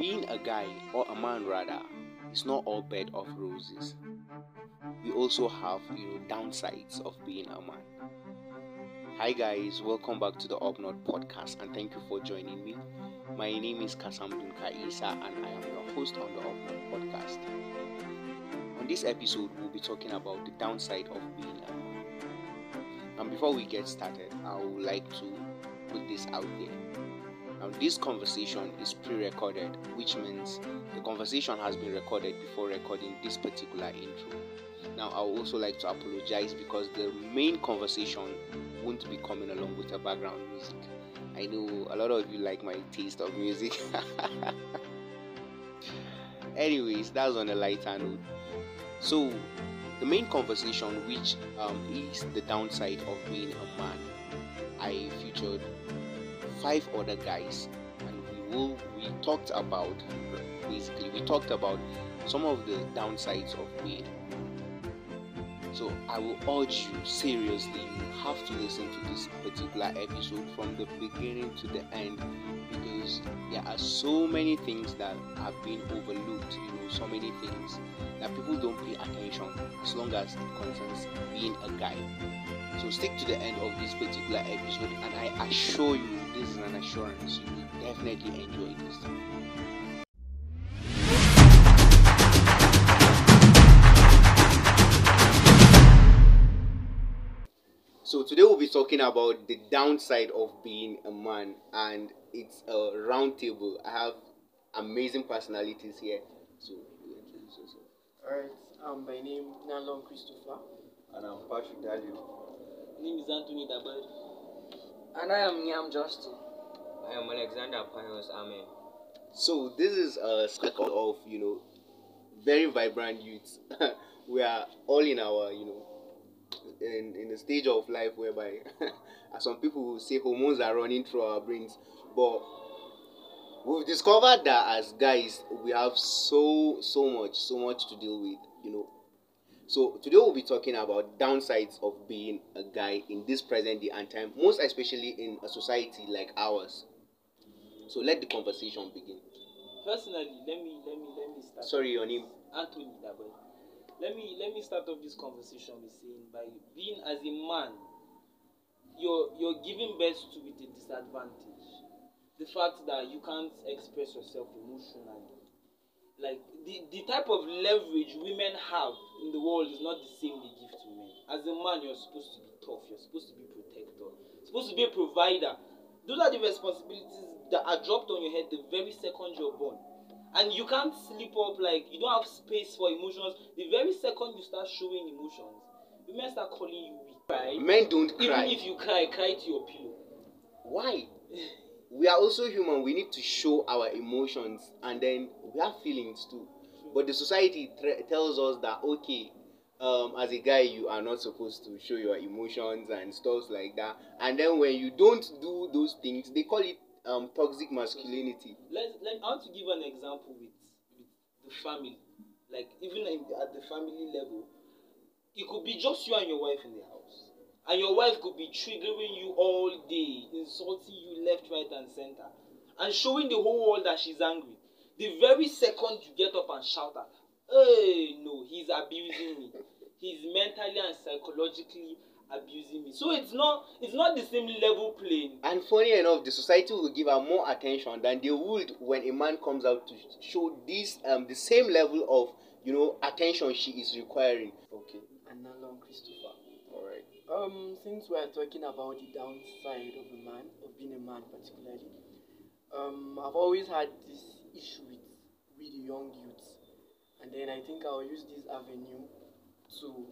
being a guy or a man rather is not all bed of roses. We also have you know downsides of being a man. Hi guys, welcome back to the North podcast and thank you for joining me. My name is Kassam Dunka Isa and I am your host on the North podcast. On this episode, we'll be talking about the downside of being a man. And before we get started, I would like to put this out there now, this conversation is pre recorded, which means the conversation has been recorded before recording this particular intro. Now, I would also like to apologize because the main conversation won't be coming along with the background music. I know a lot of you like my taste of music. Anyways, that's on a lighter note. So, the main conversation, which um, is the downside of being a man, I featured five other guys and we will we talked about basically we talked about some of the downsides of weed. So i will urge you seriously you have to listen to this particular episode from the beginning to the end because there are so many things that have been overlooked you know so many things that people don't pay attention as long as it concerns being a guy so stick to the end of this particular episode and i assure you this is an assurance you will definitely enjoy this. So today we'll be talking about the downside of being a man, and it's a round table. I have amazing personalities here. So you introduce yourself. Alright, um, by name Naanlong Christopher. And I'm Patrick Dalyop. My name is Anthony Daboer. And I am Nyam Justin. I am Alexander Pius Amen. So this is a circle of you know very vibrant youths. we are all in our you know in in a stage of life whereby some people will say hormones are running through our brains, but we've discovered that as guys we have so so much so much to deal with. You know, so today we'll be talking about downsides of being a guy in this present day and time, most especially in a society like ours. So let the conversation begin. Personally, let me let me let me start. Sorry, your name. Anthony. Let me let me start off this conversation with saying by being as a man, you're you're giving birth to with a disadvantage. The fact that you can't express yourself emotionally like the the type of leverage women have in the world is not the same they give to men. As a man, you're supposed to be tough. You're supposed to be protector. You're supposed to be a provider. Those are the responsibilities that are dropped on your head the very second you're born. And you can't sleep up like you don't have space for emotions. The very second you start showing emotions, women start calling you weak. Right? Men don't cry. Even if you cry, cry to your pillow. Why? we are also human. We need to show our emotions, and then we have feelings too. But the society tra- tells us that okay, um, as a guy, you are not supposed to show your emotions and stuff like that. And then when you don't do those things, they call it um, toxic masculinity. Let's let I want to give an example with with the family. Like even in, at the family level, it could be just you and your wife in the house, and your wife could be triggering you all day, insulting you left, right, and center, and showing the whole world that she's angry. The very second you get up and shout at her, hey, no, he's abusing me. He's mentally and psychologically abusing me. So it's not it's not the same level playing. And funny enough, the society will give her more attention than they would when a man comes out to show this um the same level of you know attention she is requiring. Okay. And Nalon Christopher. Um, since we are talking about the downside of a man, of being a man particularly, um, I've always had this issue with with young youths, and then I think I'll use this avenue to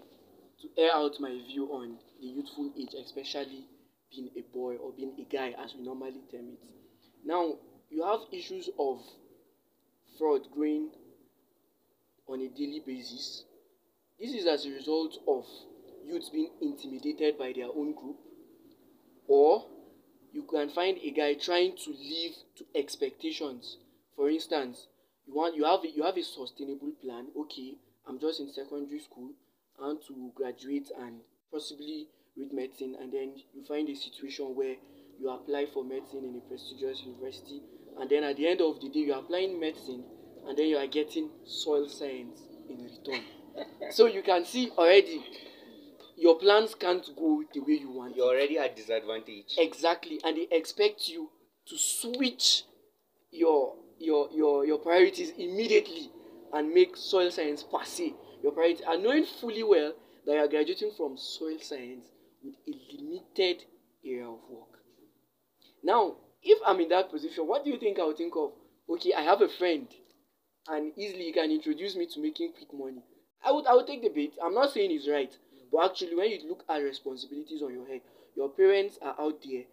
to air out my view on the youthful age, especially being a boy or being a guy, as we normally term it. Now, you have issues of fraud growing on a daily basis. This is as a result of youths being intimidated by their own group, or you can find a guy trying to live to expectations. For instance, you want you have a, you have a sustainable plan. Okay, I'm just in secondary school. I want to graduate and possibly read medicine, and then you find a situation where you apply for medicine in a prestigious university, and then at the end of the day you are applying medicine and then you are getting soil science in return so you can see already your plans can't go the way you want You're already at disadvantage. exactly and they expect you to switch your your your your priorities immediately and make soil science passe your priority and knowing fully well that you are graduating from soil science with a limited area of work. Now if i'm in that position what do you think i would think of? Okay i have a friend and easily he can introduce me to making quick money. I would i would take the bait. I'm not saying it's right but actually when you look at responsibilities on your head your parents are out there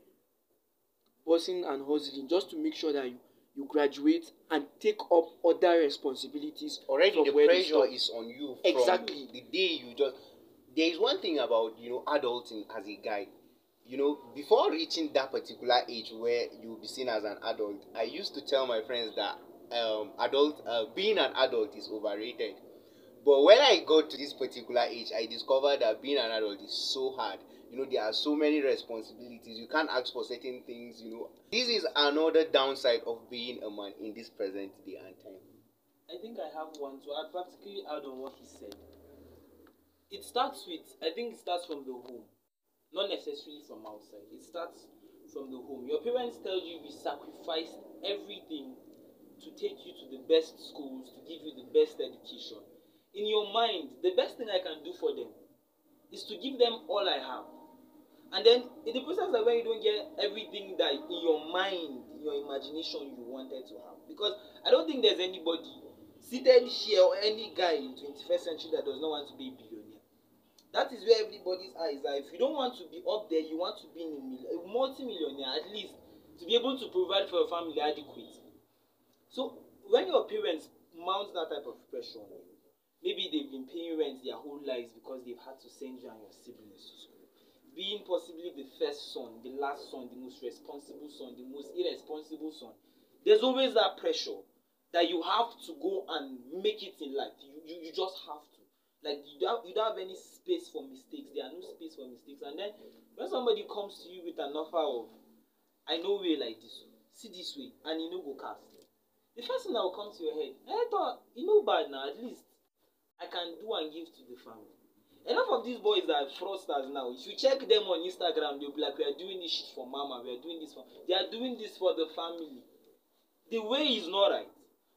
hustling and hustling just to make sure that you you graduate and take up other responsibilities Already the pressure is on you from Exactly. the day you just. There is one thing about you know adulting as a guy. You know, before reaching that particular age where you'll be seen as an adult, I used to tell my friends that um, adult uh, being an adult is overrated. But when I got to this particular age, I discovered that being an adult is so hard. You know, there are so many responsibilities. You can't ask for certain things. You know, this is another downside of being a man in this present day and time. I think I have one to add, practically add on what he said. It starts with, I think it starts from the home, not necessarily from outside. It starts from the home. Your parents tell you we sacrificed everything to take you to the best schools, to give you the best education. In your mind, the best thing I can do for them is to give them all I have. And then in the process that when you don't get everything that in your mind, in your imagination you wanted to have. Because I don't think there's anybody seated here or any guy in 21st century that does not want to be a billionaire. That is where everybody's eyes are. If you don't want to be up there, you want to be a, multi-millionaire at least to be able to provide for your family adequate. So when your parents mount that type of pressure on you, maybe they've been paying rent their whole lives because they've had to send you and your siblings to school. Being possibly the first son, the last son, the most responsible son, the most irresponsible son, there's always that pressure that you have to go and make it in life. You, you, you just have to. Like you don't, you don't have any space for mistakes. There are no space for mistakes. And then when somebody comes to you with an offer of, I know way like this, see this way, and you know go cast. The first thing that will come to your head, I thought, you know bad now, at least I can do and give to the family. Enough of these boys that are fraudsters now. If you check them on Instagram, they'll be like, we are doing this shit for mama, we are doing this for. They are doing this for the family. The way is not right,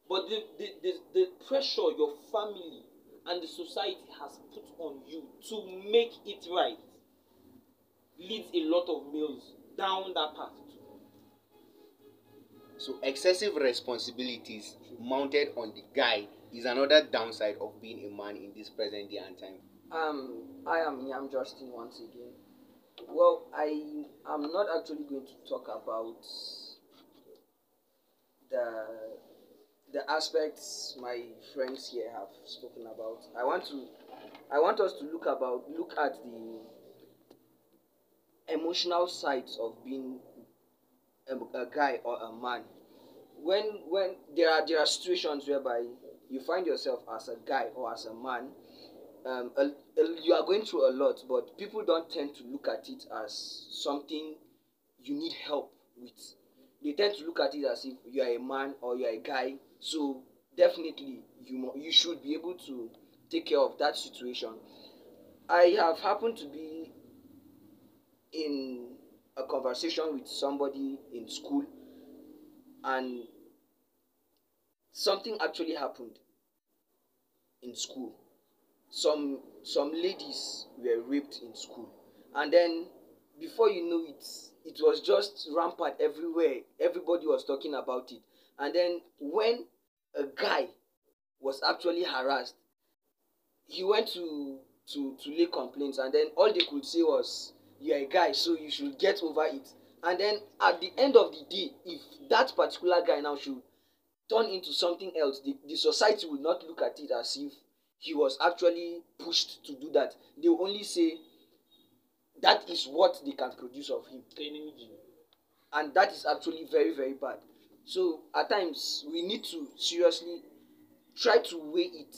but the the the, the pressure your family and the society has put on you to make it right leads a lot of males down that path. So excessive responsibilities mounted on the guy is another downside of being a man in this present day and time. Um, I am Nyam Justin once again. Well, I am not actually going to talk about the the aspects my friends here have spoken about. I want to I want us to look about look at the emotional sides of being a, a guy or a man. When when there are there are situations whereby you find yourself as a guy or as a man um, a, a- you are going through a lot, but people don't tend to look at it as something you need help with. They tend to look at it as if you are a man or you are a guy. So definitely, you you should be able to take care of that situation. I have happened to be in a conversation with somebody in school, and something actually happened in school. Some some ladies were raped in school. And then before you know it it was just rampant everywhere. Everybody was talking about it. And then when a guy was actually harassed he went to to to lay complaints. And then all they could say was you're a guy so you should get over it. And then at the end of the day if that particular guy now should turn into something else. The the society will not look at it as if he was actually pushed to do that. They will only say that is what they can produce of him. And that is actually very very bad. So at times we need to seriously try to weigh it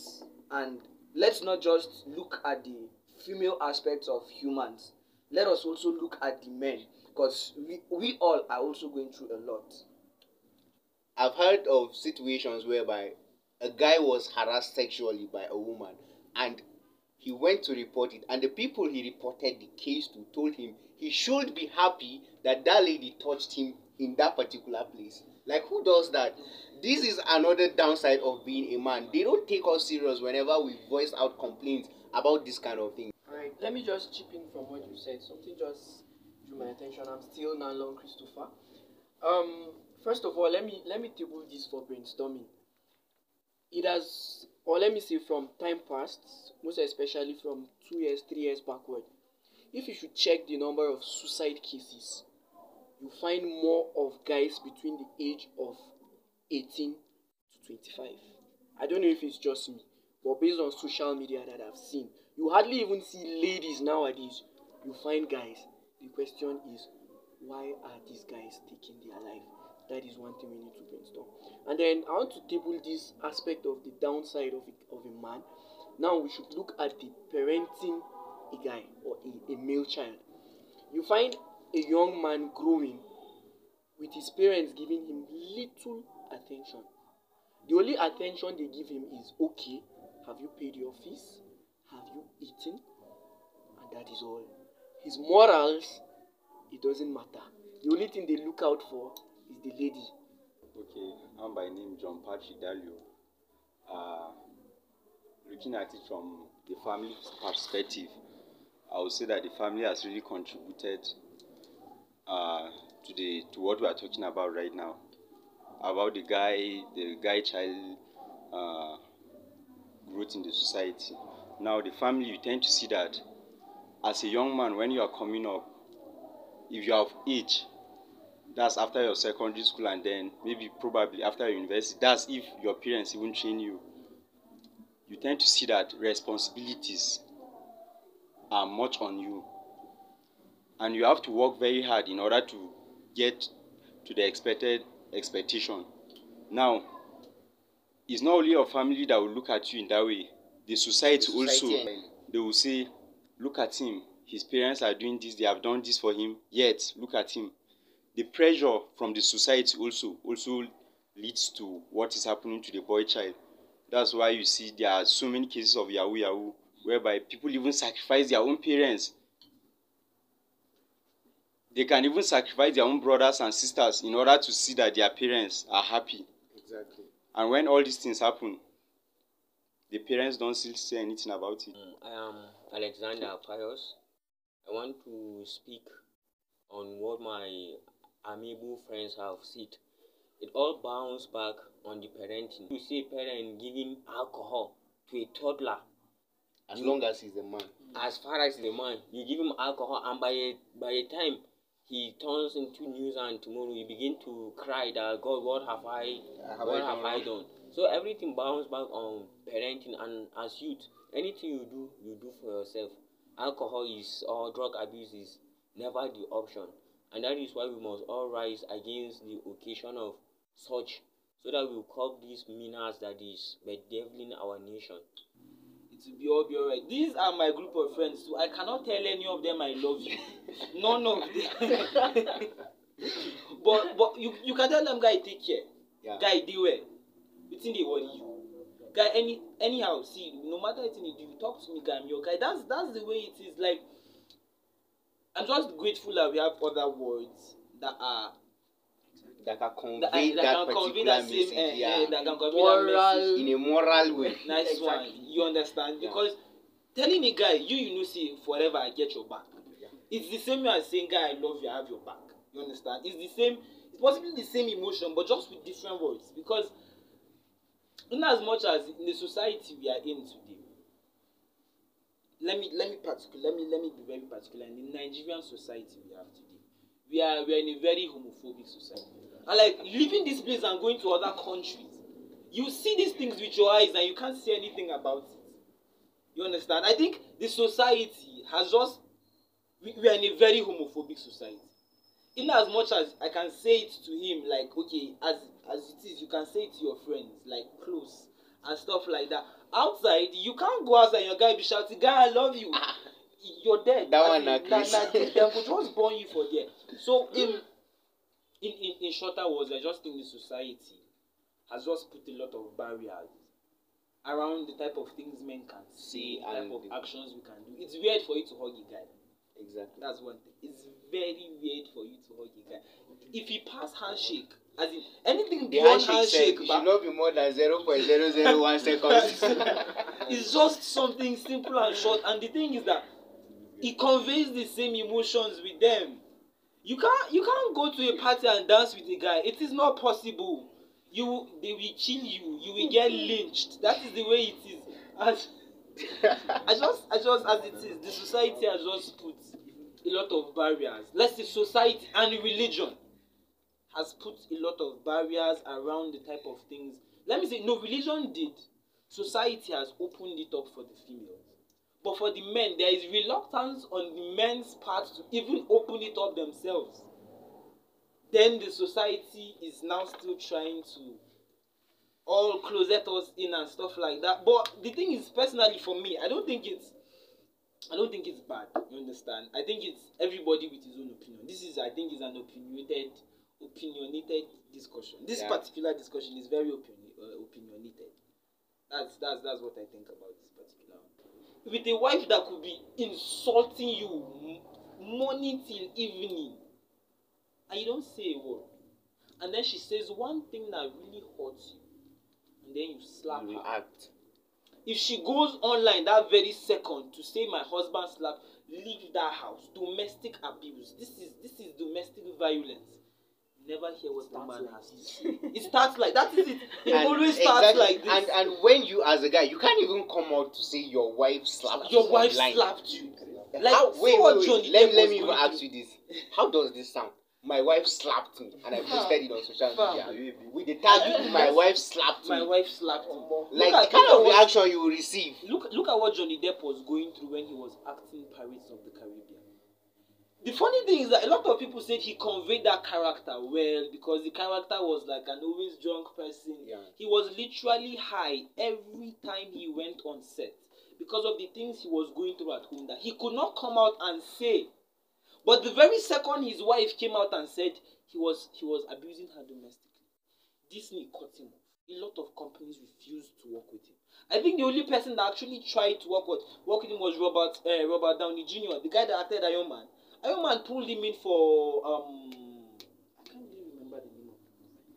and let's not just look at the female aspects of humans. Let us also look at the men because we we all are also going through a lot I've heard of situations whereby a guy was harassed sexually by a woman and he went to report it and the people he reported the case to told him he should be happy that that lady touched him in that particular place like who does that this is another downside of being a man they don't take us serious whenever we voice out complaints about this kind of thing Alright, let me just chip in from what you said. Something just drew my attention. I'm still Naanlong Christopher. Um, first of all, let me let me table this for brainstorming. It has, or let me say, from time past, most especially from two years, three years backward. If you should check the number of suicide cases, you find more of guys between the age of 18 to 25. I don't know if it's just me, but based on social media that I've seen, you hardly even see ladies nowadays. You find guys. The question is, why are these guys taking their life? That is one thing we need to brainstorm. And then I want to table this aspect of the downside of of a man. Now we should look at the parenting a guy or a, a male child. You find a young man growing with his parents giving him little attention. The only attention they give him is okay, have you paid your fees? Have you eaten? And that is all. His morals, it doesn't matter. The only thing they look out for is the lady. Okay, I'm by name John Patrick Dalyop. Uh, looking at it from the family perspective, I would say that the family has really contributed uh, to the to what we are talking about right now, about the guy, the guy child uh, growth in the society. Now, the family, you tend to see that as a young man, when you are coming up, if you have age, that's after your secondary school and then maybe probably after your university, that's if your parents even train you. You tend to see that responsibilities are much on you. And you have to work very hard in order to get to the expected expectation. Now, it's not only your family that will look at you in that way, the society, The society also they will say, look at him. His parents are doing this, they have done this for him, yet look at him. The pressure from the society also also leads to what is happening to the boy child. That's why you see there are so many cases of Yahoo Yahoo whereby people even sacrifice their own parents. They can even sacrifice their own brothers and sisters in order to see that their parents are happy. exactly And when all these things happen, the parents don't still say anything about it. Mm, I am Alexander Pius. I want to speak on what my amiable friends have said. It all bounces back on the parenting. You see a parent giving alcohol to a toddler. as long as he's a man As far as he's the man, you give him alcohol, and by a, by the time he turns into news and tomorrow you begin to cry that God, what have I, Have what I have done I done? So everything bounces back on parenting, and as youth, anything you do, you do for yourself. Alcohol is or drug abuse is never the option, and that is why we must all rise against the occasion of such, so that we will curb these menace that is bedeviling our nation. it will be all be alright. These are my group of friends too. I cannot tell any of them I love you. None of them. but but you you can tell them guy take care. yeah Guy do well. Wetin dey worry you? Guy any anyhow see no matter wetin you do you talk to me guy I'm your guy. That's that's the way it is like I'm just grateful that we have other words that are that can that, convey that, that, can convey particular that same message eh, yeah. eh, that can convey Moral. that message. in a moral way. Nice Exactly. one you understand? Yeah. because telling a guy you you know say forever i get your back. Yeah. it's the same way as saying guy i love you i have your back. You understand? It's the same it's possibly the same emotion but just with different words. Because in as much as in the society we are in today let me let me particular let me let me be very particular. In the nigerian society we have today we are we are in a very homophobic society. And like leaving this place and going to other countries you see these things with your eyes and you can't say anything about it. You understand? I think the society has just we, we are in a very homophobic society. In as much as i can say it to him like okay as as it is you can say it to your friends like close and stuff like that outside you can't go outside and your guy be shouting guy i love you you're dead That one in, na na crazy. na dem go just born you for there so in in in in shorter words i just think the society has just put a lot of barriers around the type of things men can say, See, the type and of the- actions we can do. It's weird for you to hug a guy. Exactly. That's one thing. It's very weird for you to hug a guy. If he pass handshake, as in anything The beyond handshake said handshake, it should not be more than zero point zero zero one seconds. it's just something simple and short. And the thing is that it conveys the same emotions with them. You can't you can't go to a party and dance with a guy. It is not possible. You they will kill you. You will get lynched. That is the way it is. As I just I just as it is, the society has just put a lot of barriers. Let's say society and religion has put a lot of barriers around the type of things. Let me say, no, religion did. Society has opened it up for the females. But for the men, there is reluctance on the men's part to even open it up themselves. Then the society is now still trying to all closet us in and stuff like that. But the thing is, personally, for me, I don't think it's I don't think it's bad. You understand? I think it's everybody with his own opinion. This is, I think, is an opinionated, opinionated discussion. This Yeah. particular discussion is very opini- uh, opinionated. That's that's that's what I think about this particular. one. With a wife that could be insulting you morning till evening, and you don't say a word, and then she says one thing that really hurts you, and then you slap You her react. If she goes online that very second to say my husband slap leave that house. Domestic abuse. This is this is domestic violence. Never hear what the man has to say. It starts like that is it. It And always starts exactly- like this. And and when you as a guy, you can't even come out to say your wife slapped your you wife online. slapped you. Like How, wait, wait, wait. Let, let me even ask you this. How does this sound? My wife slapped me and I posted it on social media. With the tag, my wife slapped my me. My wife slapped me Like look at, the kind of reaction you will receive. look look at what Johnny Depp was going through when he was acting Pirates of the Caribbean. The funny thing is that a lot of people said he conveyed that character well because the character was like an always drunk person. Yeah. He was literally high every time he went on set because of the things he was going through at home that he could not come out and say. But the very second his wife came out and said he was he was abusing her domestically, Disney cut him off. A lot of companies refused to work with him. I think the only person that actually tried to work with work with him was Robert uh, Robert Downey Jr., the guy that acted Iron Man. Iron Man pulled him in for um I can't really remember the name of movie.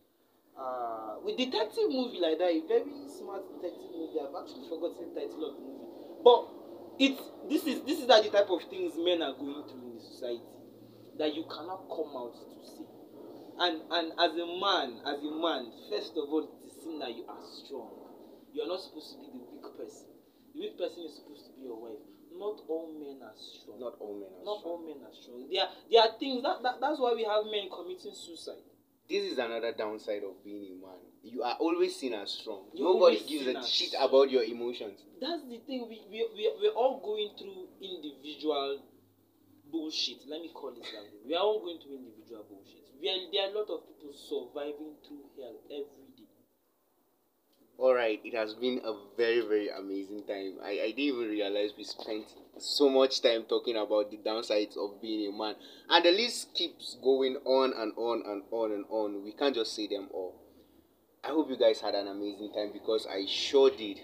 Uh, with detective movie like that, a very smart detective movie. I've actually forgotten the title of the movie. But it's this is this is the type of things men are going through in the society that you cannot come out to see. And and as a man, as a man, first of all, it is seen that you are strong. You are not supposed to be the weak person. The weak person is supposed to be your wife. Not all men are strong. Not all men are Not strong. all men are strong. There are, there are things that, that that's why we have men committing suicide. This is another downside of being a man. You are always seen as strong. You're Nobody gives a shit about your emotions. That's the thing. We we we we're all going through individual bullshit. Let me call it that way. We are all going through individual bullshit. We are, there are a lot of people surviving through hell every day. Alright, it has been a very, very amazing time. I, I didn't even realize we spent so much time talking about the downsides of being a man. And the list keeps going on and on and on and on. We can't just say them all. I hope you guys had an amazing time because I sure did.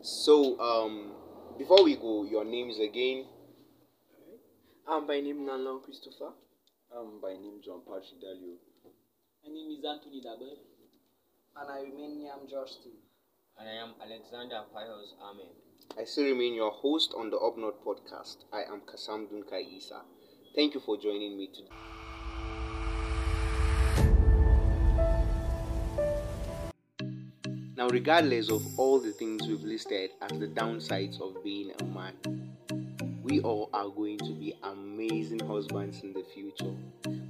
So, um, before we go, your names again. I'm by name Naanlong Christopher. i'm by name John Patrick Dalyop. My name is Anthony Daboer. And I remain Nyam Justin. And I am Alexander Pius Amen. I still remain your host on the Up North podcast. I am Kassam Dunkai Isa. Thank you for joining me today. Now, regardless of all the things we've listed as the downsides of being a man, we all are going to be amazing husbands in the future.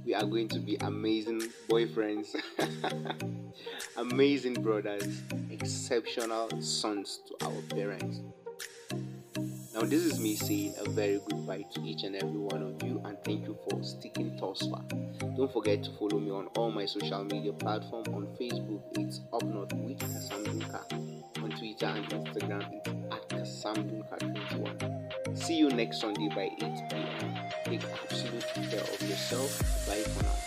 We are going to be amazing boyfriends, amazing brothers, exceptional sons to our parents. Now, this is me saying a very goodbye to each and every one of you, and thank you for sticking thus far. Don't forget to follow me on all my social media platforms. On Facebook, it's Up North with Kassam Dunka. On Twitter and Instagram, it's at kassamdunka21. See you next Sunday by 8 p.m. Take absolute care of yourself. Bye for now.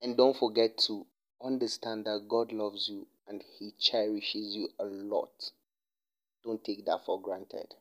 And don't forget to understand that God loves you and He cherishes you a lot. Don't take that for granted.